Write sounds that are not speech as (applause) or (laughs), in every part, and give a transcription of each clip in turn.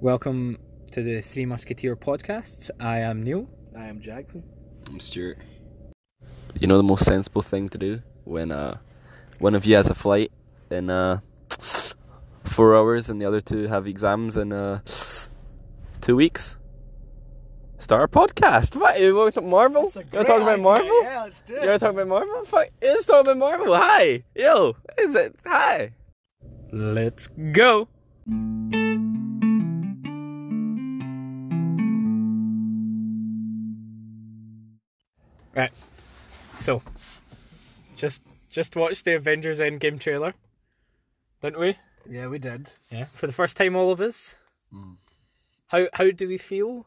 Welcome to the Three Musketeer podcasts. I am Neil. I am Jackson. I'm Stuart. You know the most sensible thing to do when uh, one of you has a flight in uh, (sniffs) four hours and the other two have exams in uh, (sniffs) two weeks? Start a podcast. What? You want to talk Marvel? You want to talk about. Marvel? Yeah, let's do it. You it. want to talk about Marvel? Fuck, let's talk about Marvel. Hi, yo, is it? Hi. Let's go. Right. So, just just watched the Avengers Endgame trailer, didn't we? Yeah, we did. Yeah. For the first time, all of us. Mm. How how do we feel?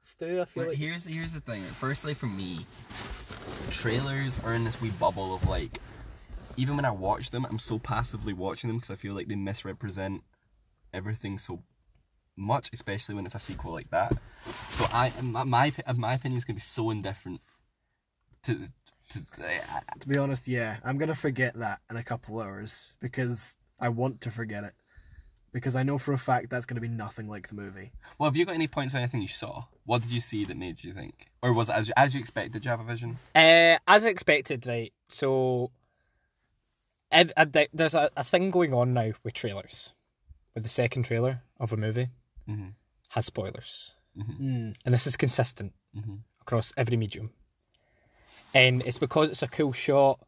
Stu, I feel Like, like here's here's the thing. Firstly, for me, trailers are in this wee bubble of like, even when I watch them, I'm so passively watching them because I feel like they misrepresent everything so much, especially when it's a sequel like that. So I, my my, my opinion is gonna be so indifferent to to. I- To be honest, yeah, I'm gonna forget that in a couple hours because I want to forget it. Because I know for a fact that's gonna be nothing like the movie. well, have you got any points on anything you saw? What did you see that made you think, or was it as as you expected? Did you have a vision? Uh, as expected, right? So, ev- uh, there's a, a thing going on now with trailers. With the second trailer of a movie Mm-hmm. has spoilers, Mm. and this is consistent Mm-hmm. across every medium. And it's because it's a cool shot,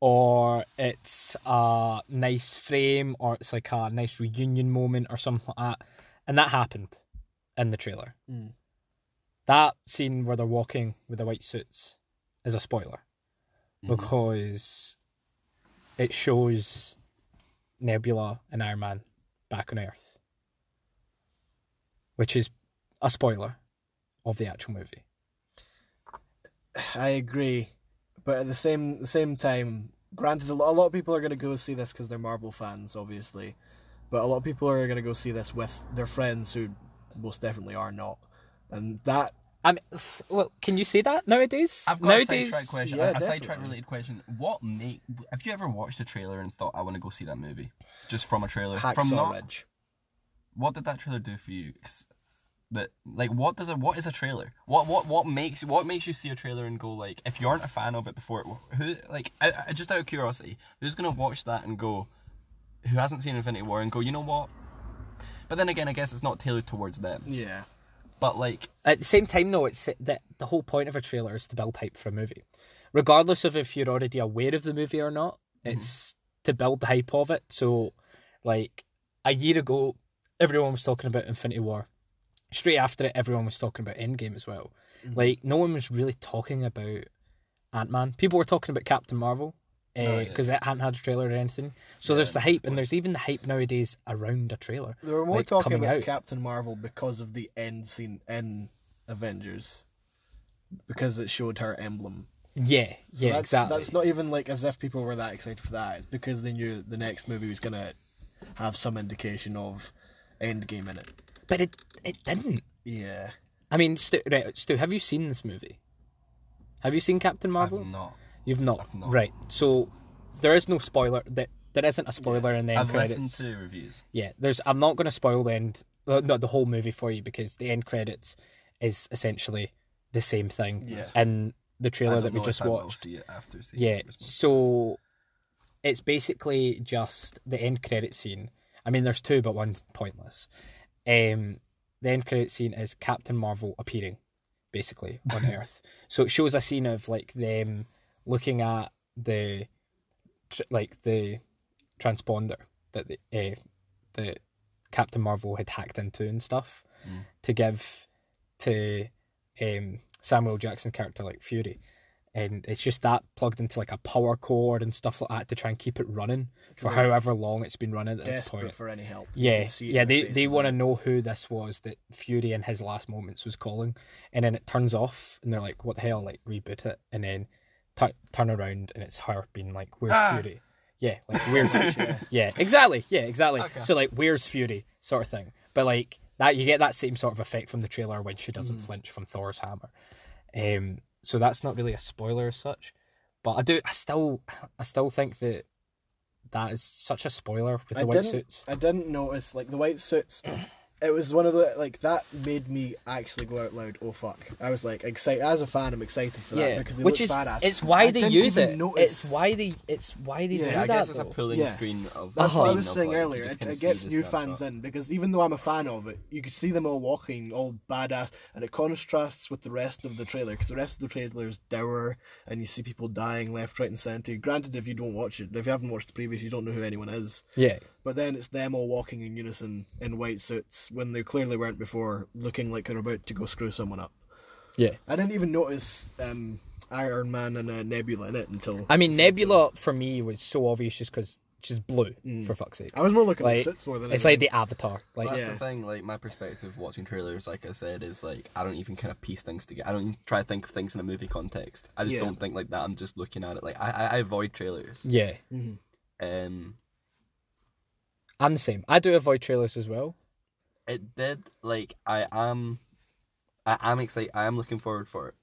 or it's a nice frame, or it's like a nice reunion moment, or something like that. And that happened in the trailer. Mm. That scene where they're walking with the white suits is a spoiler because it shows Nebula and Iron Man back on Earth, which is a spoiler of the actual movie. I agree, but at the same the same time, granted, a lot, a lot of people are gonna go see this because they're Marvel fans, obviously, but a lot of people are gonna go see this with their friends who most definitely are not, and that I mean, well, can you see that nowadays? I've got nowadays, a sidetrack question. Yeah, a- a sidetrack related question. What make? Have you ever watched a trailer and thought I want to go see that movie just from a trailer? from Hacksaw not, Ridge. What did that trailer do for you? 'Cause That like what does a what is a trailer? What what what makes what makes you see a trailer and go like if you aren't a fan of it before who like I, I, just out of curiosity who's gonna watch that and go who hasn't seen Infinity War and go you know what? But then again, I guess it's not tailored towards them. Yeah, But like At the same time, though, it's that the whole point of a trailer is to build hype for a movie, regardless of if you're already aware of the movie or not. Mm-hmm. It's to build the hype of it. So, like a year ago, everyone was talking about Infinity War. Straight after it, everyone was talking about Endgame as well. Mm-hmm. Like no one was really talking about Ant Man. People were talking about Captain Marvel Oh, because yeah. it hadn't had a trailer or anything. So Yeah, there's the hype, and there's even the hype nowadays around a trailer. they were more like, talking about out. Captain Marvel because of the end scene in Avengers, because it showed her emblem. Yeah, So yeah, that's, exactly. That's not even like as if people were that excited for that. It's because they knew the next movie was gonna have some indication of Endgame in it. But it it didn't. Yeah. I mean, Stu, right, Stu, have you seen this movie? Have you seen Captain Marvel? I've not. You've not. I've not. Right. So there is no spoiler. That there isn't a spoiler in the end I've credits. listened to reviews. Yeah, there's. I'm not going to spoil the end, not the whole movie for you because the end credits is essentially the same thing. Yeah. In the trailer that we just if I will watched. see it after seeing Yeah. the. So it's basically just the end credit scene. I mean, there's two, but one's pointless. Um, the end credit scene is Captain Marvel appearing, basically on (laughs) Earth. So it shows a scene of like them looking at the, tr- like the transponder that the uh, the Captain Marvel had hacked into and stuff Mm. to give to um, Samuel Jackson character like Fury, and it's just that plugged into like a power cord and stuff like that to try and keep it running for Yeah. however long it's been running at this Desperate point. for any help. Yeah, can see it yeah, they they want to know who this was that Fury in his last moments was calling, and then it turns off, and they're like, "What the hell?" Like reboot it, and then tu- turn around, and it's her being like, "Where's Ah. Fury?" Yeah, like where's (laughs) Yeah. yeah, exactly, yeah, exactly. Okay. So like, where's Fury, sort of thing. But like that, you get that same sort of effect from the trailer when she doesn't Mm. flinch from Thor's hammer. Um, so that's not really a spoiler as such, but I do, I still, I still think that that is such a spoiler with I the white didn't- suits. I didn't notice like the white suits it was one of the like that made me actually go out loud. Oh fuck! I was like excited as a fan. I'm excited for that Yeah, because they which look is badass. it's why I they didn't use even it. notice- It's why they it's why they Yeah, do Yeah, I that. guess it's a pulling Yeah. screen of. That's the what I scene was saying like, earlier. It, it gets new snapshot. fans in because even though I'm a fan of it, you could see them all walking all badass, and it contrasts with the rest of the trailer because the rest of the trailer is dour, and you see people dying left, right, and centre. Granted, if you don't watch it, if you haven't watched the previous, you don't know who anyone is. Yeah, But then it's them all walking in unison in white suits when they clearly weren't before, looking like they're about to go screw someone up. yeah. I didn't even notice um, Iron Man and uh, Nebula in it until. I mean, so- Nebula for me was so obvious just because she's blue. Mm. For fuck's sake, I was more looking like at suits more than it's like the Avatar. Like That's Yeah. the thing. Like my perspective watching trailers, like I said, is like I don't even kind of piece things together. I don't even try to think of things in a movie context. I just Yeah. don't think like that. I'm just looking at it. Like I, I, I avoid trailers. yeah, Mhm. Um, I'm the same. I do avoid trailers as well. It did like I am, I am excited. I am looking forward for it,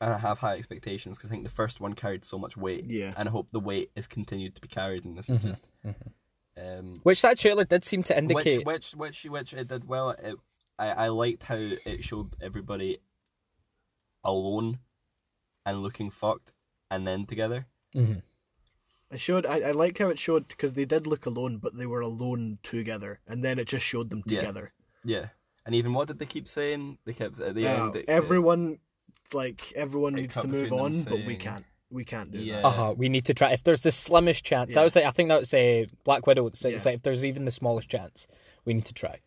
and I have high expectations because I think the first one carried so much weight. Yeah. and I hope the weight is continued to be carried in this. Mhm, Just, um, Which that trailer did seem to indicate. Which, which, which, which it did well. It, I, I liked how it showed everybody alone and looking fucked, and then together. Mhm. It showed. I, I like how it showed because they did look alone, but they were alone together, and then it just showed them together. Yeah, yeah. and even what did they keep saying? They kept at the Uh, end. it- everyone, like everyone, It needs to move on, them but we can't. We can't do Yeah. that. Uh huh. We need to try. If there's the slimmest chance, Yeah. I would say. I think that would say Black Widow. Would say, Yeah. say if there's even the smallest chance, we need to try.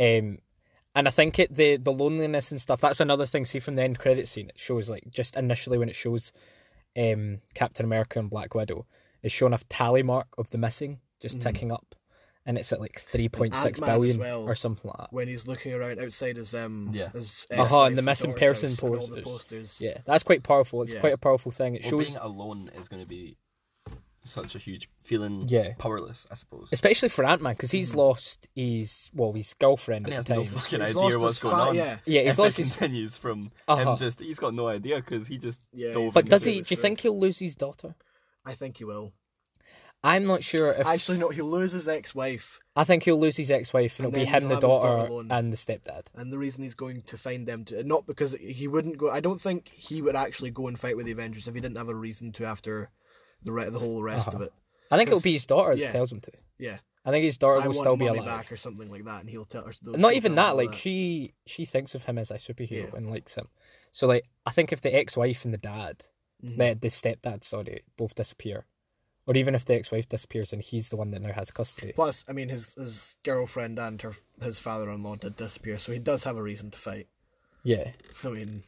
Um, and I think it the the loneliness and stuff. That's another thing. See from the end credit scene, it shows like just initially when it shows, um, Captain America and Black Widow, it's showing a tally mark of the missing just Mhm. ticking up, and it's at like three point six Ant-Man as billion well. or something like that. When he's looking around outside his um, Yeah. his Uh-huh, and the missing daughter's person house the posters. posters. Yeah, that's quite powerful. It's Yeah. quite a powerful thing. It well, shows being alone is going to be such a huge feeling. Yeah. powerless, I suppose. especially for Ant Man because he's lost his well his girlfriend and he at has the no time. fucking He's idea lost what's his going fa- on. Yeah, yeah, he's if lost it his. continues from Uh-huh. him just he's got no idea because he just yeah. dove But does he? Do you think he'll lose his daughter? I think he will. I'm not sure if. Actually, no. He'll lose his ex-wife, I think he'll lose his ex-wife, and, And it'll be him, he'll the daughter daughter, and the stepdad. and the reason he's going to find them to not because he wouldn't go. I don't think he would actually go and fight with the Avengers if he didn't have a reason to after the re- the whole rest Uh-huh. of it. I think it'll be his daughter yeah. that tells him to. Yeah, I think his daughter I will still be alive. back or something like that, and he'll tell. her. Not even that. Like she, she thinks of him as a superhero Yeah. and likes him. So like, I think if the ex-wife and the dad, Mhm. the, the stepdad, sorry, both disappear, or even if the ex-wife disappears and he's the one that now has custody. Plus, I mean, his his girlfriend and her his father-in-law did disappear, so he does have a reason to fight. Yeah. I mean,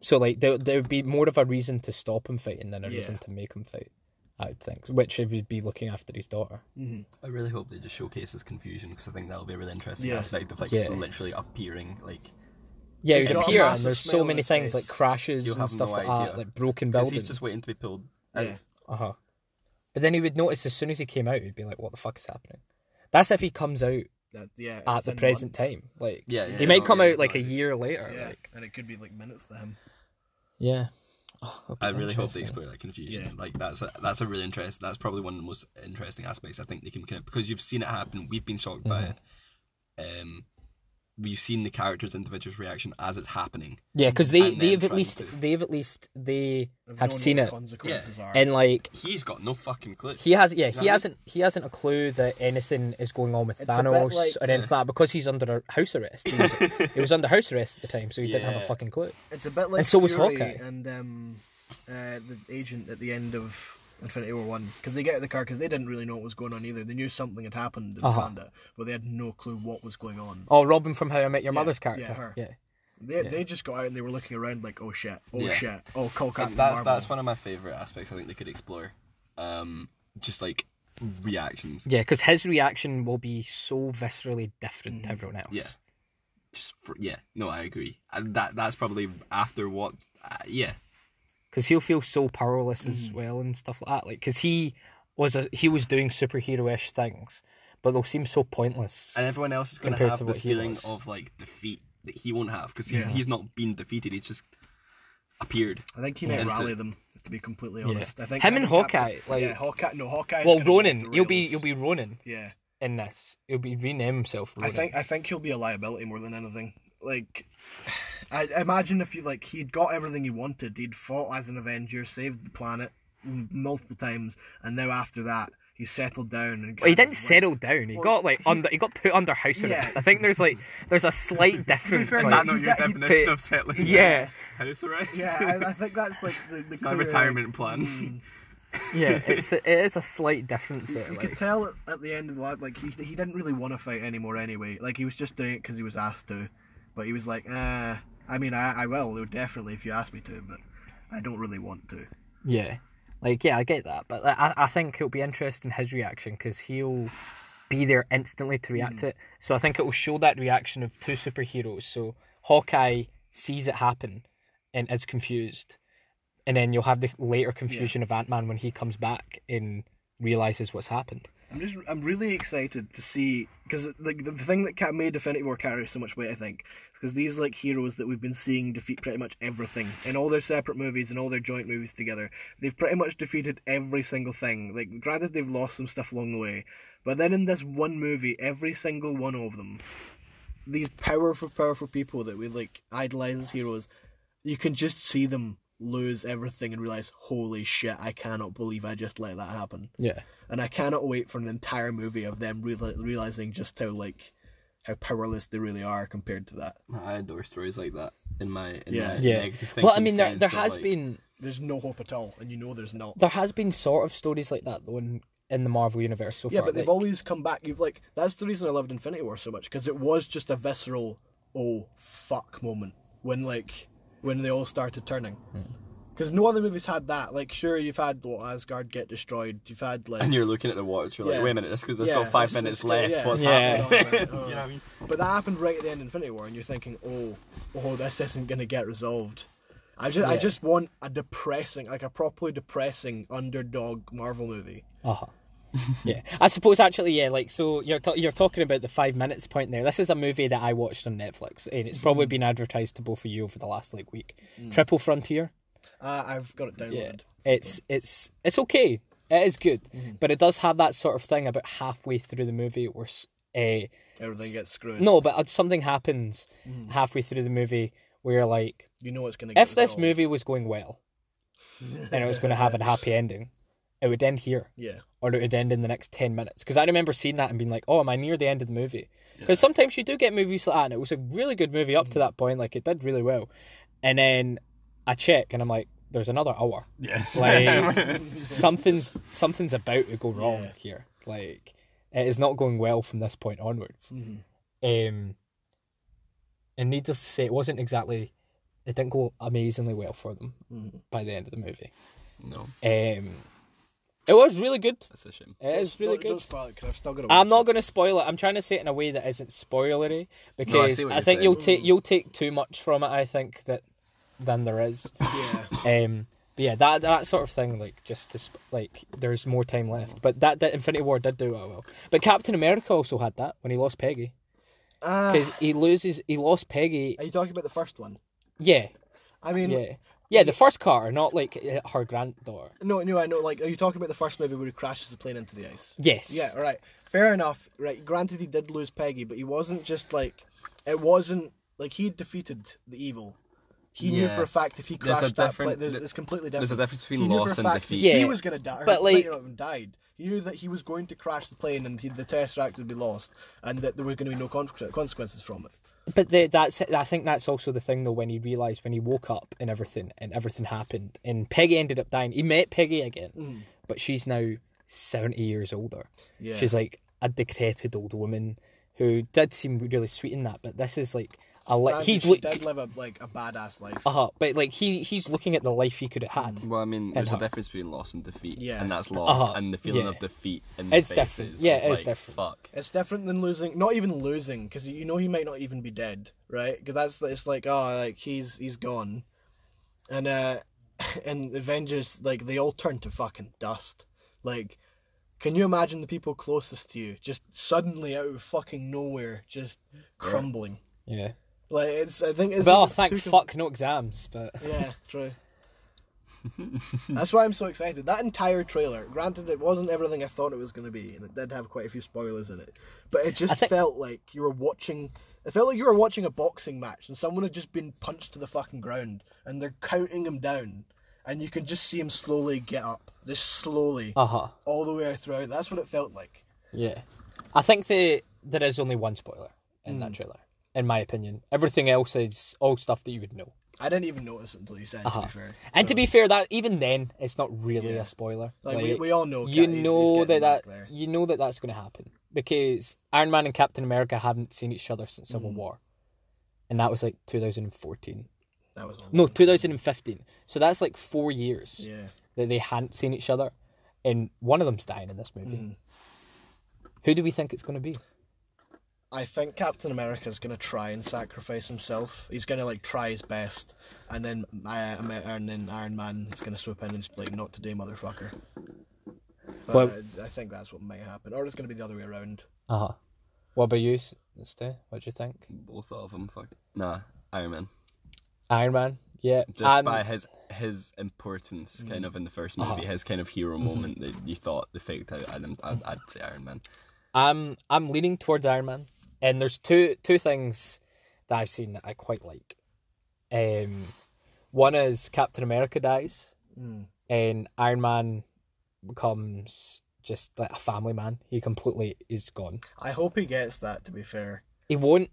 So like there there would be more of a reason to stop him fighting than a Yeah. reason to make him fight. I would think, which he would be looking after his daughter. mhm. I really hope they just showcase his confusion because I think that'll be a really interesting Yeah. aspect of like Yeah. literally appearing like Yeah, He's he'd appear and there's so many his things like crashes You'll and stuff no like idea. that, like broken 'cause buildings. he's just waiting to be pulled. out. yeah. Uh huh. But then he would notice as soon as he came out, he'd be like, "What the fuck is happening?" That's if he comes out That, yeah, at the present months. time. Like, Yeah, he yeah, might no, come yeah, out like no, a year later. Yeah, Like, and it could be like minutes to him. yeah. Oh, I really hope they interesting. explore that confusion. Yeah. Like that's a, that's a really interesting. That's probably one of the most interesting aspects I think they can kind of because you've seen it happen. We've been shocked by Mhm. it. Um, we've seen the characters' individuals' reaction as it's happening. Yeah, because they they've at least to... they've at least they They've have seen it the Consequences are. and like He's got no fucking clue. he has yeah Know he hasn't he hasn't a clue that anything is going on with It's Thanos like- or anything like that because he's under house arrest. He was, (laughs) he was under house arrest at the time, so he didn't have a fucking clue. It's a bit like And so was Hawkeye. and um, uh, the agent at the end of Infinity War One because they get out of the car because they didn't really know what was going on either. They knew something had happened in Uh-huh. Wakanda, but they had no clue what was going on. Oh, Robin from How I Met Your Yeah, Mother's yeah, character. her. Yeah, They Yeah. they just got out and they were looking around like, oh shit, oh Yeah. shit, oh call Captain that's Marvel. that's one of my favorite aspects. I think they could explore. Um, just like reactions. yeah, because his reaction will be so viscerally different to Mhm. everyone else. Yeah. Just for, yeah. No, I agree. And that that's probably after what. Uh, yeah. Because he'll feel so powerless as Mm. well and stuff like that. Like, because he was a he was doing superhero-ish things, but they'll seem so pointless. and everyone else is going to have this feeling was. of like defeat that he won't have because he's, Yeah. he's not been defeated. He's just appeared. I think he Yeah. might And rally them. To be completely Yeah. honest, I think Him and Hawkeye, Captain- like- yeah, Hawkeye. No, Hawkeye. well, Ronin, you'll be you'll be Ronin. Yeah, in this. He'll be rename himself. I think I think he'll be a liability more than anything. Like, I imagine if you like he'd got everything he wanted. He'd fought as an Avenger, saved the planet multiple times, and now after that, he's settled down and. Well, he didn't his settle down. He Well, got like he- under. He got put under house Yeah. arrest. I think there's like there's a slight (laughs) difference. fair, Is Like, that not your got- he- definition to- of settling? yeah, House arrest. Yeah, I, I think that's like the, the It's my retirement like, plan. mm, yeah. It's a, it is a slight difference there. You Like, could tell at- at the end of the last, like he he didn't really want to fight anymore anyway. Like he was just doing it because he was asked to, but he was like, uh, I mean, I I will definitely if you ask me to, but I don't really want to. Yeah, like yeah, I get that, but I I think it'll be interesting his reaction because he'll be there instantly to react hmm. to it. So I think it will show that reaction of two superheroes. So Hawkeye sees it happen and is confused, and then you'll have the later confusion of Ant Man when he comes back and realizes what's happened. I'm just I'm really excited to see because like the thing that made Infinity War carry so much weight, I think, because these like heroes that we've been seeing defeat pretty much everything in all their separate movies and all their joint movies together. They've pretty much defeated every single thing. Like granted, they've lost some stuff along the way, but then in this one movie, every single one of them, these powerful, powerful people that we like idolize as heroes, you can just see them lose everything and realize, holy shit, I cannot believe I just let that happen Yeah, and I cannot wait for an entire movie of them reali- realizing just how like how powerless they really are compared to that. I adore stories like that in my in Yeah. my yeah. Well, I mean, there there has like- been There's no hope at all, and you know there's not. there has been sort of stories like that though in, in the Marvel universe so Yeah, far. but they've like- always come back. You've like that's the reason I loved Infinity War so much because it was just a visceral oh fuck moment when like when they all started turning. Hmm. Because no other movies had that. Like, sure, you've had what Asgard get destroyed. You've had like, And you're looking at the watch, you're like, Yeah. wait a minute, this because there's Yeah, still five this- minutes this go- left. yeah. What's Yeah. happening? Oh, (laughs) you know what I mean? (laughs) But that happened right at the end of Infinity War, and you're thinking, oh, oh, this isn't gonna get resolved. I just, I Yeah. just want a depressing, like a properly depressing underdog Marvel movie. Uh-huh. (laughs) yeah, I suppose actually, yeah. Like, so you're ta- you're talking about the five minutes point there. This is a movie that I watched on Netflix, and it's probably been advertised to both of you over the last like week. Triple Frontier. Uh, I've got it downloaded. Yeah, it's it's it's okay. It is good, but it does have that sort of thing about halfway through the movie where uh, Everything gets screwed. no, but uh, something happens halfway through the movie where you're like, you know it's gonna. Get if this movie was going well and it was going to have a happy (laughs) ending, it would end here. yeah, or it would end in the next 10 minutes. Because I remember seeing that and being like, oh, am I near the end of the movie? Because sometimes you do get movies like that, and it was a really good movie up to that point. Like, it did really well. And then I check, and I'm like, there's another hour. Yes. Like, (laughs) something's something's about to go wrong Yeah. here. Like, it is not going well from this point onwards. Mhm. Um, and needless to say, it wasn't exactly, it didn't go amazingly well for them Mhm. by the end of the movie. no, Um, it was really good. that's a shame. It is really don't, good. Don't spoil it because I've still got. To I'm not going to spoil it. I'm trying to say it in a way that isn't spoilery because see what I think saying. you'll take you'll take too much from it. I think that than there is. Yeah, (laughs) Um, but yeah, that that sort of thing, like just to sp- like, there's more time left. But that, that Infinity War did do that well. But Captain America also had that when he lost Peggy uh, because he loses he lost Peggy. are you talking about the first one? Yeah, I mean, yeah, yeah. The first car, not like uh, her granddaughter. no, no, I know. Like, are you talking about the first movie where he crashes the plane into the ice? Yes. Yeah, all right. Fair enough. Right. Granted, he did lose Peggy, but he wasn't just like it wasn't like he defeated the evil. He knew for a fact if he crashed that different- plane, there's, th- it's completely there's different. a difference between he loss for a and fact defeat. He was going to die. but, Or he might like- not even died. He knew that he was going to crash the plane and he, the Tesseract would be lost, and that there were going to be no consequ- consequences from it. But the, that's I think that's also the thing though when he realized when he woke up and everything and everything happened and Peggy ended up dying. He met Peggy again, mm. but she's now seventy years older. Yeah. She's like a decrepit old woman who did seem really sweet in that, but this is like a li- Granted, he she did live a like a badass life. uh huh. but like he he's looking at the life he could have had. Well, I mean, there's a her. difference between loss and defeat, Yeah. and that's loss Uh-huh, and the feeling yeah. of defeat in the It's different. Yeah, it is like, different. Fuck. It's different than losing, not even losing, because you know he might not even be dead, right? Because that's it's like oh, like he's he's gone, and uh, (laughs) and Avengers like they all turn to fucking dust. Like, can you imagine the people closest to you just suddenly out of fucking nowhere just crumbling? Yeah. Like it's I think it's Well, thank fuck no exams, but (laughs) Yeah, true. That's why I'm so excited. That entire trailer, granted, it wasn't everything I thought it was going to be, and it did have quite a few spoilers in it, but it just think- felt like you were watching. It felt like you were watching a boxing match, and someone had just been punched to the fucking ground, and they're counting him down, and you can just see him slowly get up, just slowly, Uh huh. all the way throughout. That's what it felt like. Yeah, I think the there is only one spoiler in Hmm. that trailer, in my opinion. Everything else is all stuff that you would know. I didn't even notice until you said. it, To be fair, And to be fair, that even then, it's not really Yeah. a spoiler. like, we, we all know, you Cat- he's- he's know that that there. you know that that's going to happen because Iron Man and Captain America haven't seen each other since Mm. Civil War, and that was like 2014. That was. No, 2015. So that's like four years Yeah. that they hadn't seen each other, and one of them's dying in this movie. Mm. Who do we think it's going to be? I think Captain America is gonna try and sacrifice himself. He's gonna like try his best, and then uh, and then Iron Man is gonna swoop in and just be like, "Not today, motherfucker." But Well- I, I think that's what might happen, or it's gonna be the other way around. Uh huh. What about you, Stu? What do you think? Both of them. Fuck it. Nah, Iron Man. Iron Man. Yeah. Just um, by his his importance, kind of in the first movie, his kind of hero moment that you thought the faked out. I'd, I'd, I'd say Iron Man. I'm I'm leaning towards Iron Man, and there's two two things that I've seen that I quite like. Um, one is Captain America dies, Mm. and Iron Man becomes just like a family man. He completely is gone. I hope he gets that. To be fair, He won't,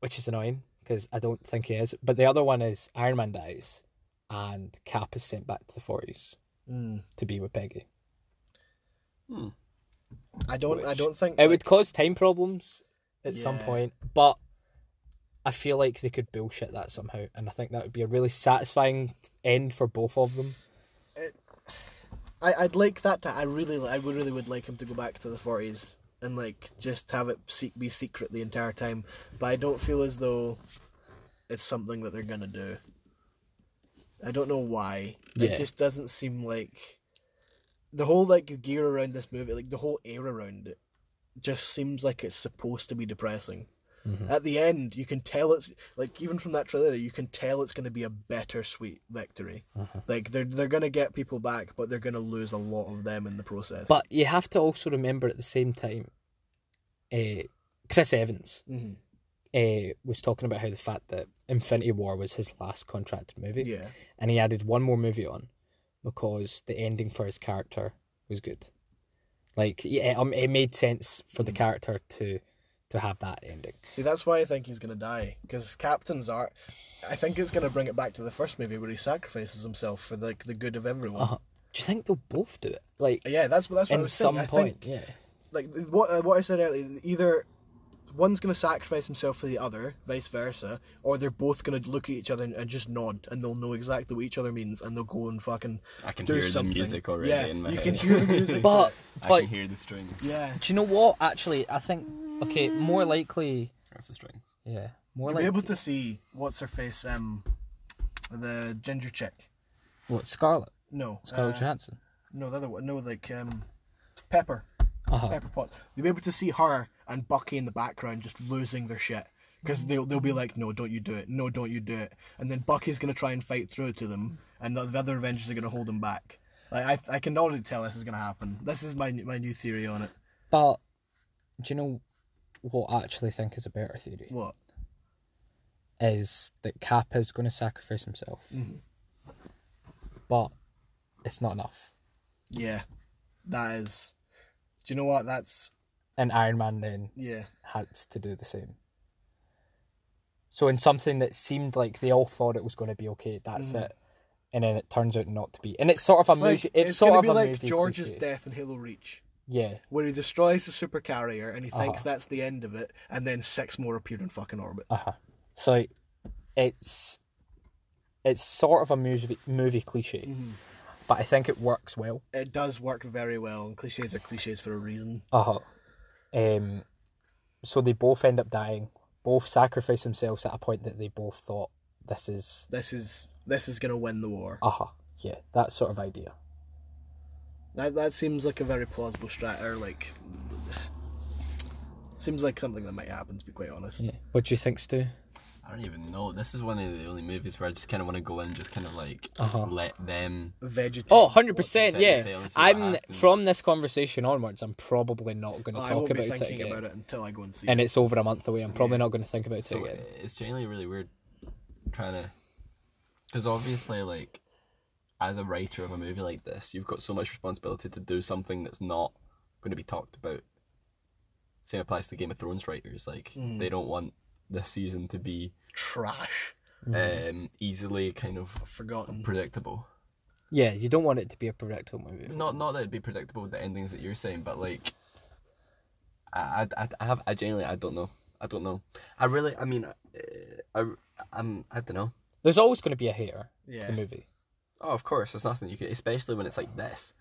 which is annoying because I don't think he is. But the other one is Iron Man dies, and Cap is sent back to the forties mm. to be with Peggy. Hmm. I don't. I don't think It like, would cause time problems at some point, but I feel like they could bullshit that somehow, and I think that would be a really satisfying end for both of them. I, I'd like that to. I really, I would really would like him to go back to the forties and like just have it be secret the entire time. But I don't feel as though it's something that they're gonna do. I don't know why. Yeah. It just doesn't seem like the whole like gear around this movie, like the whole air around it, just seems like it's supposed to be depressing. Mhm. At the end, you can tell it's like even from that trailer, you can tell it's going to be a bittersweet victory. Uh-huh. Like they're they're going to get people back, but they're going to lose a lot of them in the process. But you have to also remember at the same time, uh, Chris Evans Mhm. uh, was talking about how the fact that Infinity War was his last contracted movie, yeah, and he added one more movie on because the ending for his character was good. Like, yeah, um, it made sense for the character to to have that ending. see that's why I think he's going to die because Captain's art. I think it's going to bring it back to the first movie where he sacrifices himself for like the good of everyone. Uh-huh. Do you think they'll both do it? Like, Yeah, that's that's what I in was saying. some point, think yeah. like what uh, what I said earlier, either one's gonna sacrifice himself for the other, vice versa, or they're both gonna look at each other and, and just nod, and they'll know exactly what each other means, and they'll go and fucking I can do hear something. the music already yeah, in my you head. can hear the music. (laughs) But I but can hear the strings. yeah, do you know what? Actually, I think okay, more likely, That's the strings. yeah, more you'll likely. be able to see what's her face, um, the ginger chick. What Scarlett? No, Scarlett uh, Johansson. no, the other one. No, like um, Pepper. Uh-huh. Pepper Potts. You'll be able to see her and Bucky in the background just losing their shit. Because they'll, they'll be like, no, don't you do it. No, don't you do it. And then Bucky's going to try and fight through to them, and the, the other Avengers are going to hold them back. Like, I, I can already tell this is going to happen. This is my my new theory on it. But do you know what I actually think is a better theory? What? Is that Cap is going to sacrifice himself, Mhm. but it's not enough, Yeah. That is. Do you know what? That's. And Iron Man then Yeah. had to do the same. So in something that seemed like they all thought it was going to be okay, that's Mhm. it, and then it turns out not to be, and it's sort of a like, movie. It's, it's sort of be a like movie George's cliche. death in Halo Reach, Yeah, where he destroys the super carrier and he thinks Uh-huh. that's the end of it, and then six more appear in fucking orbit. uh huh. So it's it's sort of a movie movie cliche, Mhm. but I think it works well. It does work very well, and cliches are cliches for a reason. Uh huh. Um, so they both end up dying. Both sacrifice themselves at a point that they both thought this is. This is this is gonna win the war. Uh huh. Yeah, that sort of idea. That that seems like a very plausible strat, or like seems like something that might happen. To be quite honest, Yeah. What do you think, Stu? I don't even know. This is one of the only movies where I just kind of want to go in, and just kind of like Uh-huh. let them. Vegetate. Oh, 100%, yeah. sail and see what I'm from this conversation onwards. I'm probably not going to I talk won't be about it thinking again. about it until I go and see And it. it's over a month away. I'm probably Yeah. not going to think about it So again. it's genuinely really weird trying to, because obviously like, as a writer of a movie like this, you've got so much responsibility to do something that's not going to be talked about. Same applies to Game of Thrones writers. Like Mm. they don't want this season to be Trash. um, easily kind of forgotten. predictable. Yeah, you don't want it to be a predictable movie. Not not that it'd be predictable with the endings that you're saying, but like, I I, I have I genuinely I don't know. I don't know. I really I mean, uh, I I'm I don't know. There's always going to be a hater Yeah. to the movie. Oh, of course, there's nothing you can, especially when it's like this.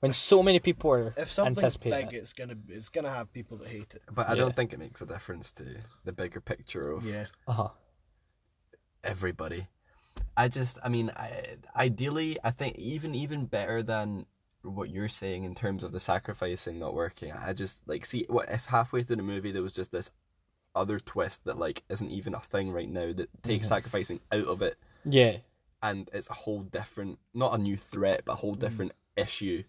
When so many people are If something's anticipating big, it. it's gonna it's gonna have people that hate it. But I Yeah. don't think it makes a difference to the bigger picture of Yeah. Uh-huh. everybody. I just, I mean, I, ideally, I think even even better than what you're saying in terms of the sacrificing not working. I just like see what if halfway through the movie there was just this other twist that like isn't even a thing right now that takes Mm-hmm. sacrificing out of it Yeah. and it's a whole different, not a new threat, but a whole different issue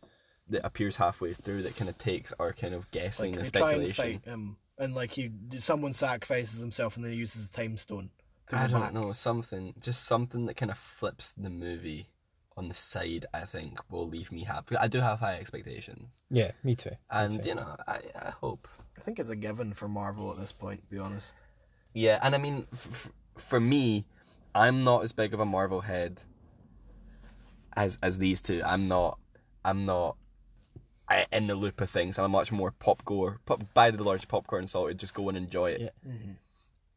that appears halfway through that kind of takes our kind of guessing Like and they try and speculation. fight him, and like he someone sacrifices himself and then uses the time stone. To I don't back. know something, just something that kind of flips the movie on the side. I think will leave me happy. I do have high expectations, Yeah, me too. Me and too. you know, I I hope. I think it's a given for Marvel at this point. To be honest. Yeah, and I mean, f- f- for me, I'm not as big of a Marvel head as as these two. I'm not. I'm not. I, in the loop of things, I'm a much more pop goer. Pop, buy the large popcorn salted, just go and enjoy it. Yeah.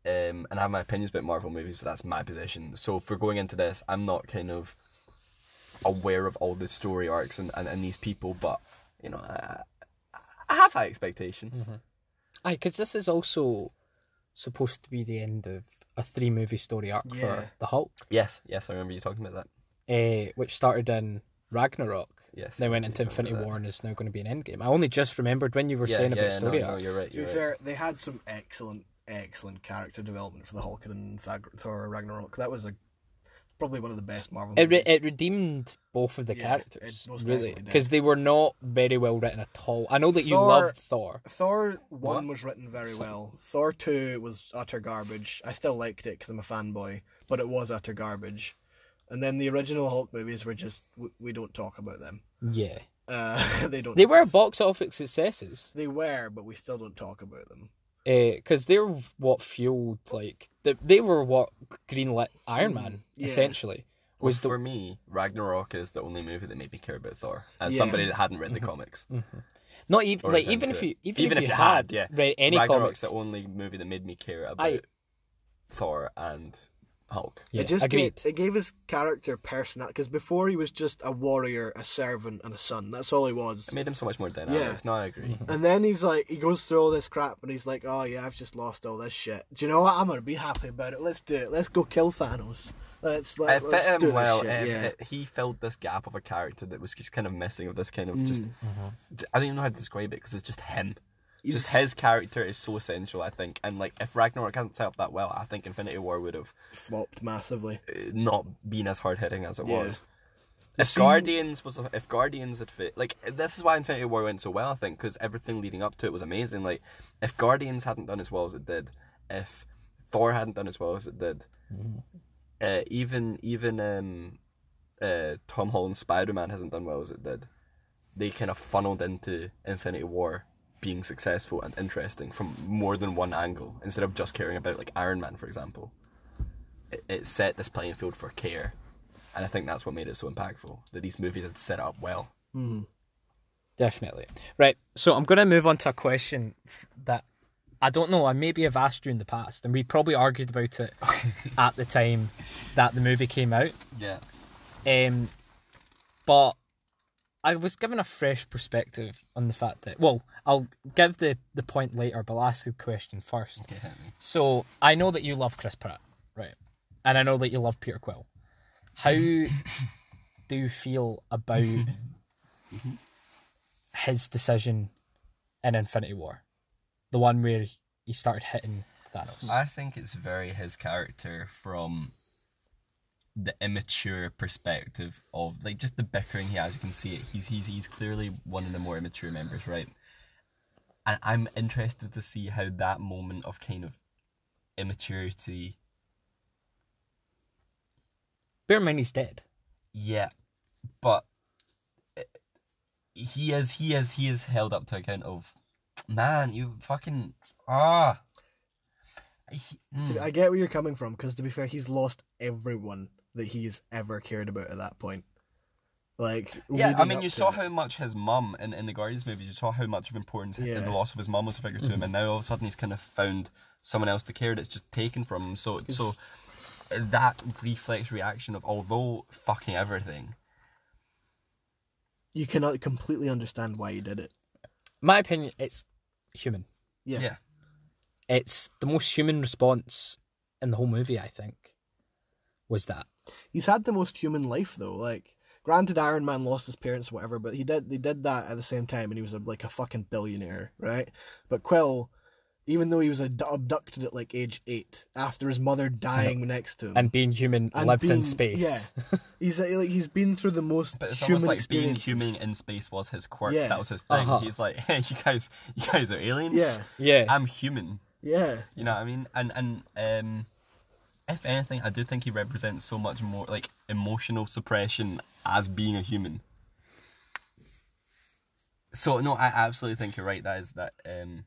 Um, and I have my opinions about Marvel movies, but that's my position. So for going into this, I'm not kind of aware of all the story arcs and, and, and these people, but you know, I, I have high expectations. Aye, because this is also supposed to be the end of a three movie story arc Yeah. for the Hulk, Yes, yes, I remember you talking about that. uh, which started in Ragnarok. Yes, Then went into Infinity that. War and is now going to be an Endgame. I only just remembered when you were Yeah, saying yeah, about no, story no, arcs. you're right. To You're be right. fair, they had some excellent, excellent character development for the Hulk and Thag- Thor Ragnarok. That was a probably one of the best Marvel It, re- it redeemed both of the Yeah, characters, it most really, because they were not very well written at all. I know that you Thor- love Thor. Thor one What? was written very So- well. Thor two was utter garbage. I still liked it because I'm a fanboy, but it was utter garbage. And then the original Hulk movies were just we, we don't talk about them. Yeah, Uh, (laughs) they don't. they were box office successes They were, but we still don't talk about them. because they're what fueled like they, they were what greenlit Iron Mm, Man yeah. essentially Well, was the for me, Ragnarok is the only movie that made me care about Thor. As Yeah. somebody that hadn't read the comics, not even or like even if you even, Even if, if you you had, had, yeah. read any Ragnarok's comics, the only movie that made me care about I- Thor and Hulk. yeah, it just agreed. Gave, it gave his character personality because before he was just a warrior, a servant, and a son. That's all he was. It made him so much more dynamic. Yeah. No, I agree. Mm-hmm. And then he's like, he goes through all this crap, and he's like, "Oh yeah, I've just lost all this shit. Do you know what? I'm gonna be happy about it. Let's do it. Let's go kill Thanos. Let's let, It let's fit him this well. shit." It- yeah. it- he filled this gap of a character that was just kind of missing. Of this kind of Mm. just, I don't even know how to describe it because it's just him. Just his character is so essential, I think. And like, if Ragnarok hadn't set up that well, I think Infinity War would have flopped massively. uh, not been as hard hitting as it Yeah. was. If Guardians was, if Guardians had fit, like this is why Infinity War went so well, I think, because everything leading up to it was amazing. Like, if Guardians hadn't done as well as it did, if Thor hadn't done as well as it did, uh, even even um, uh, Tom Holland's Spider Man hasn't done well as it did. They kind of funneled into Infinity War being successful and interesting from more than one angle instead of just caring about like Iron Man, for example. It, it set this playing field for care, and I think that's what made it so impactful. That these movies had set up well. Definitely. Right. So I'm going to move on to a question that I don't know. I maybe have asked you in the past, and we probably argued about it (laughs) at the time that the movie came out. Yeah. Um, but I was given a fresh perspective on the fact that. Well, I'll give the the point later, but I'll ask the question first. Okay. So I know that you love Chris Pratt, right? And I know that you love Peter Quill. How (laughs) do you feel about his decision in Infinity War? The one where he started hitting Thanos. I think it's very his character from the immature perspective of like just the bickering he has. You can see it. He's he's he's clearly one of the more immature members, right? And I'm interested to see how that moment of kind of immaturity. Bear in mind he's dead. Yeah, but he is he is he is held up to account of man. You fucking ah. He- mm. I get where you're coming from because to be fair, he's lost everyone that he's ever cared about at that point. Like Yeah, I mean, you saw it. how much his mum in, in the Guardians movie, you saw how much of importance Yeah. the loss of his mum was a figure to him, mm-hmm. and now all of a sudden he's kind of found someone else to care that's just taken from him. So, so that reflex reaction of although fucking everything, you cannot completely understand why he did it. My opinion, it's human. Yeah. yeah, It's the most human response in the whole movie. I think was that. He's had the most human life though. Like, granted, Iron Man lost his parents, or whatever, but he did. They did that at the same time, and he was a, like a fucking billionaire, right? But Quill, even though he was ad- abducted at like age eight after his mother dying next to him, And being human And lived in space. yeah. (laughs) he's uh, like he's been through the most but it's human almost like being human in space was his quirk. Yeah. That was his thing. Uh-huh. He's like, (laughs) hey, you guys, you guys are aliens. Yeah, yeah. I'm human. yeah. You know what I mean? And and um, if anything, I do think he represents so much more like emotional suppression as being a human. So no, I absolutely think you're right. That is that. Um,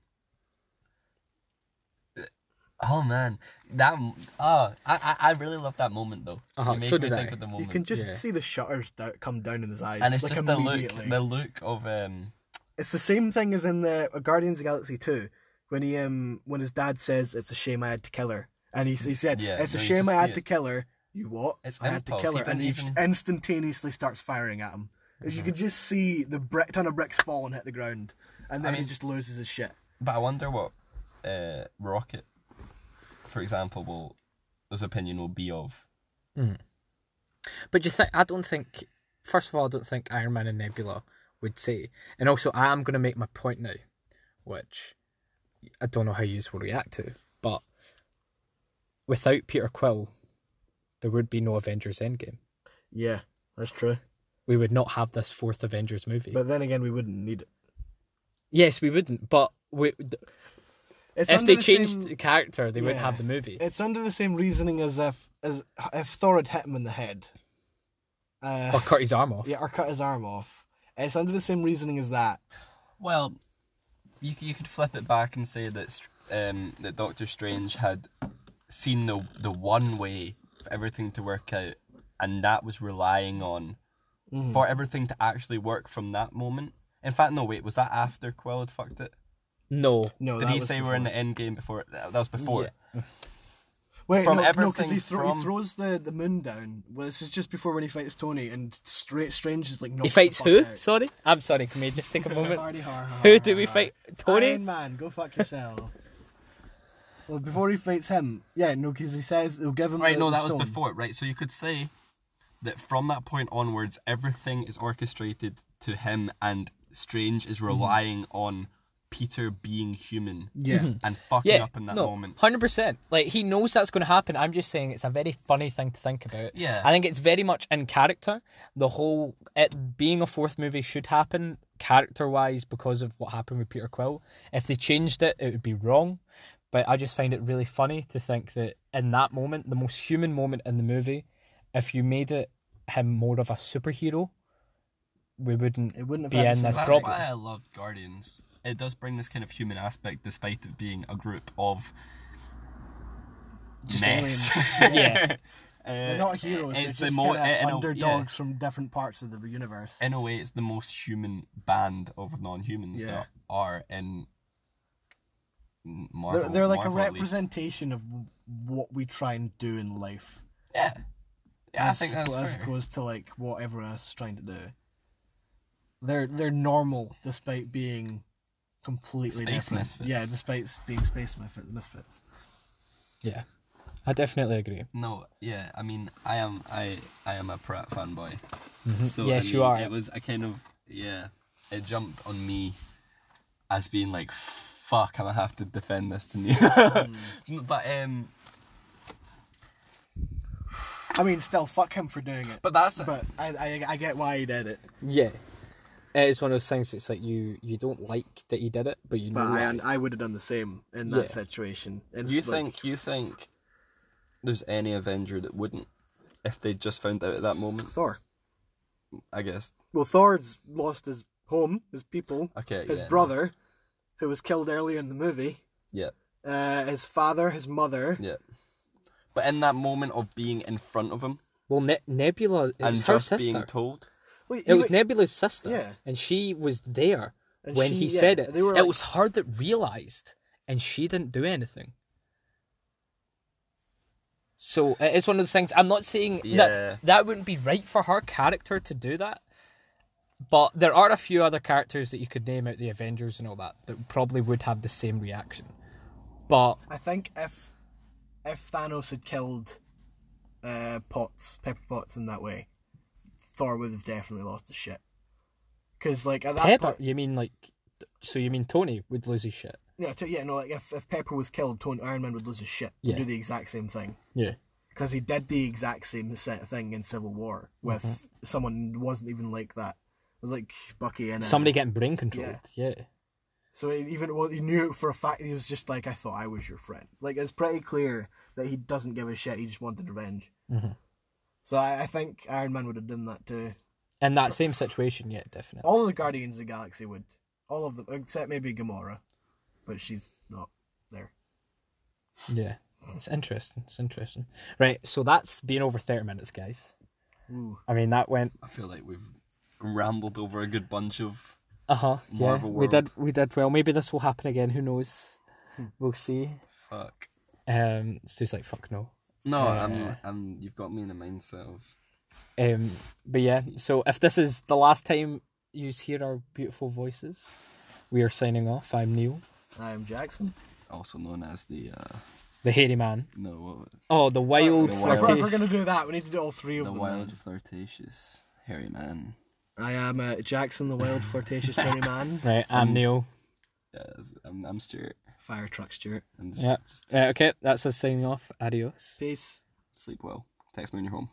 oh man, that oh, I I, I really love that moment though. Uh-huh, You make so me did think I. of the You can just Yeah. see the shutters da- come down in his eyes, and it's like just the look, the look of um. It's the same thing as in the uh, Guardians of the Galaxy 2 when he um when his dad says it's a shame I had to kill her and he, he said Yeah, it's a no, you shame I see had it. to kill her. You what? It's I had to impulse. kill He her, and he even- instantaneously starts firing at him. As You can just see the brick, ton of bricks fall and hit the ground, and then mean- he just loses his shit. But I wonder what uh, Rocket, for example, will his opinion will be of. But you think I don't think. First of all, I don't think Iron Man and Nebula would say. And also, I am going to make my point now, which I don't know how you will react to. But without Peter Quill, there would be no Avengers Endgame. Yeah, that's true. We would not have this fourth Avengers movie. But then again, we wouldn't need it. yes, we wouldn't. But we, It's if they the changed same- the character, they wouldn't have the movie. it's under the same reasoning as if as if Thor had hit him in the head. Uh, or cut his arm off. Yeah, or cut his arm off. It's under the same reasoning as that. Well, you you could flip it back and say that um, that Doctor Strange had seen the the one way for everything to work out, and that was relying on Mhm. for everything to actually work from that moment. In fact, no, wait, was that after Quill had fucked it? No. No, Did that he was say we're in the end game before? That was before. Yeah. (laughs) Wait, from no, no, because everything he, thro- from- he throws the, the moon down. Well, this is just before when he fights Tony, and straight Strange is like knocks He fights who? out. Sorry? I'm sorry, can we just take a moment? Hardy har, har, who har, do we har. fight? Tony? Iron Man, go fuck yourself. (laughs) well, before he fights him, yeah, no, because he says he'll give him. Right, the, no, the that was stone. before, right? So you could say that from that point onwards, everything is orchestrated to him, and Strange is mm-hmm. relying on Peter being human Yeah, mm-hmm. and fucking Yeah, up in that no, moment. hundred percent. Like he knows that's going to happen. I'm just saying it's a very funny thing to think about. Yeah. I think it's very much in character. The whole it being a fourth movie should happen character wise because of what happened with Peter Quill. If they changed it, it would be wrong. But I just find it really funny to think that in that moment, the most human moment in the movie, if you made it him more of a superhero, we wouldn't it wouldn't have be had in the this same That's why I love Guardians. It does bring this kind of human aspect, despite it being a group of Just mess. aliens. (laughs) Yeah. Uh, They're not heroes. They're It's just the mo- kinda in a- underdogs from different parts of the universe. In a way, it's the most human band of non-humans Yeah. that are in Marvel. they're, they're like Marvel a representation of what we try and do in life. Yeah, yeah, I as, think that's as fair. opposed to like what everyone else is trying to do. They're they're normal despite being completely Space different. misfits. Yeah, despite s- being space misfit- misfits. Yeah. I definitely agree. No, yeah, I mean, I am, I, I am a Pratt fanboy. So Mm-hmm. Yes, I you are. It was a kind of, yeah, it jumped on me as being like, fuck, I'm gonna have to defend this to you. (laughs) but um, I mean, still, fuck him for doing it. but that's But I, I, I get why he did it. Yeah. It is one of those things. It's like you you don't like that he did it, but you know But why. I, I would have done the same in that Yeah. situation. It's you like- think you think there's any Avenger that wouldn't if they just found out at that moment? Thor? I guess. Well, Thor's lost his home, his people, Okay. his yeah, no. Brother, who was killed earlier in the movie, Yeah. uh, his father, his mother. Yeah. But in that moment of being in front of him well, ne- Nebula, it and was her just sister. being told, Wait, It was even- Nebula's sister, Yeah. and she was there And when she- he yeah, said it. they were It was her that realized, and she didn't do anything. So it is one of those things. I'm not saying Yeah. that that wouldn't be right for her character to do that, but there are a few other characters that you could name out the Avengers and all that that probably would have the same reaction. But I think if if Thanos had killed uh, Potts, Pepper Potts in that way, Thor would have definitely lost his shit. Because like at that Pepper, point, you mean like? So you mean Tony would lose his shit? yeah, t- yeah, no, like if, if Pepper was killed, Tony Iron Man would lose his shit. He'd Yeah. do the exact same thing. Yeah. because he did the exact same set thing in Civil War with Mm-hmm. someone who wasn't even like that. It was like Bucky and uh, Somebody getting brain controlled. Yeah. So he even well, he knew it for a fact. He was just like, "I thought I was your friend." Like it's pretty clear that he doesn't give a shit. He just wanted revenge. Mhm. So I, I think Iron Man would have done that too. In that same situation, yeah, definitely. All of the Guardians of the Galaxy would. All of them, except maybe Gamora, but she's not there. Yeah. It's interesting. It's interesting. Right, so that's been over 30 minutes, guys. Ooh. I mean, that went. I feel like we've rambled over a good bunch of. Uh huh. Yeah, Marvel we did. We did well. Maybe this will happen again. Who knows? Hmm. We'll see. Fuck. Um, Stu's like, fuck no. No, Uh, I'm, I'm. You've got me in the mindset of. Um, but yeah, so if this is the last time you hear our beautiful voices, we are signing off. I'm Neil, I am Jackson. Also known as the uh, the hairy man. no what- Oh, the wild The If wild- we're, if flirty. we're gonna do that, we need to do all three of the them. wild then. flirtatious hairy man. I am uh, Jackson, the wild flirtatious hairy man. (laughs) Right, I'm Neil. Yeah, I'm, I'm Stuart. Fire truck Stuart. And just, Yeah. just Uh, okay, that's us signing off. Adios. Peace. sleep well. Text me when you're home.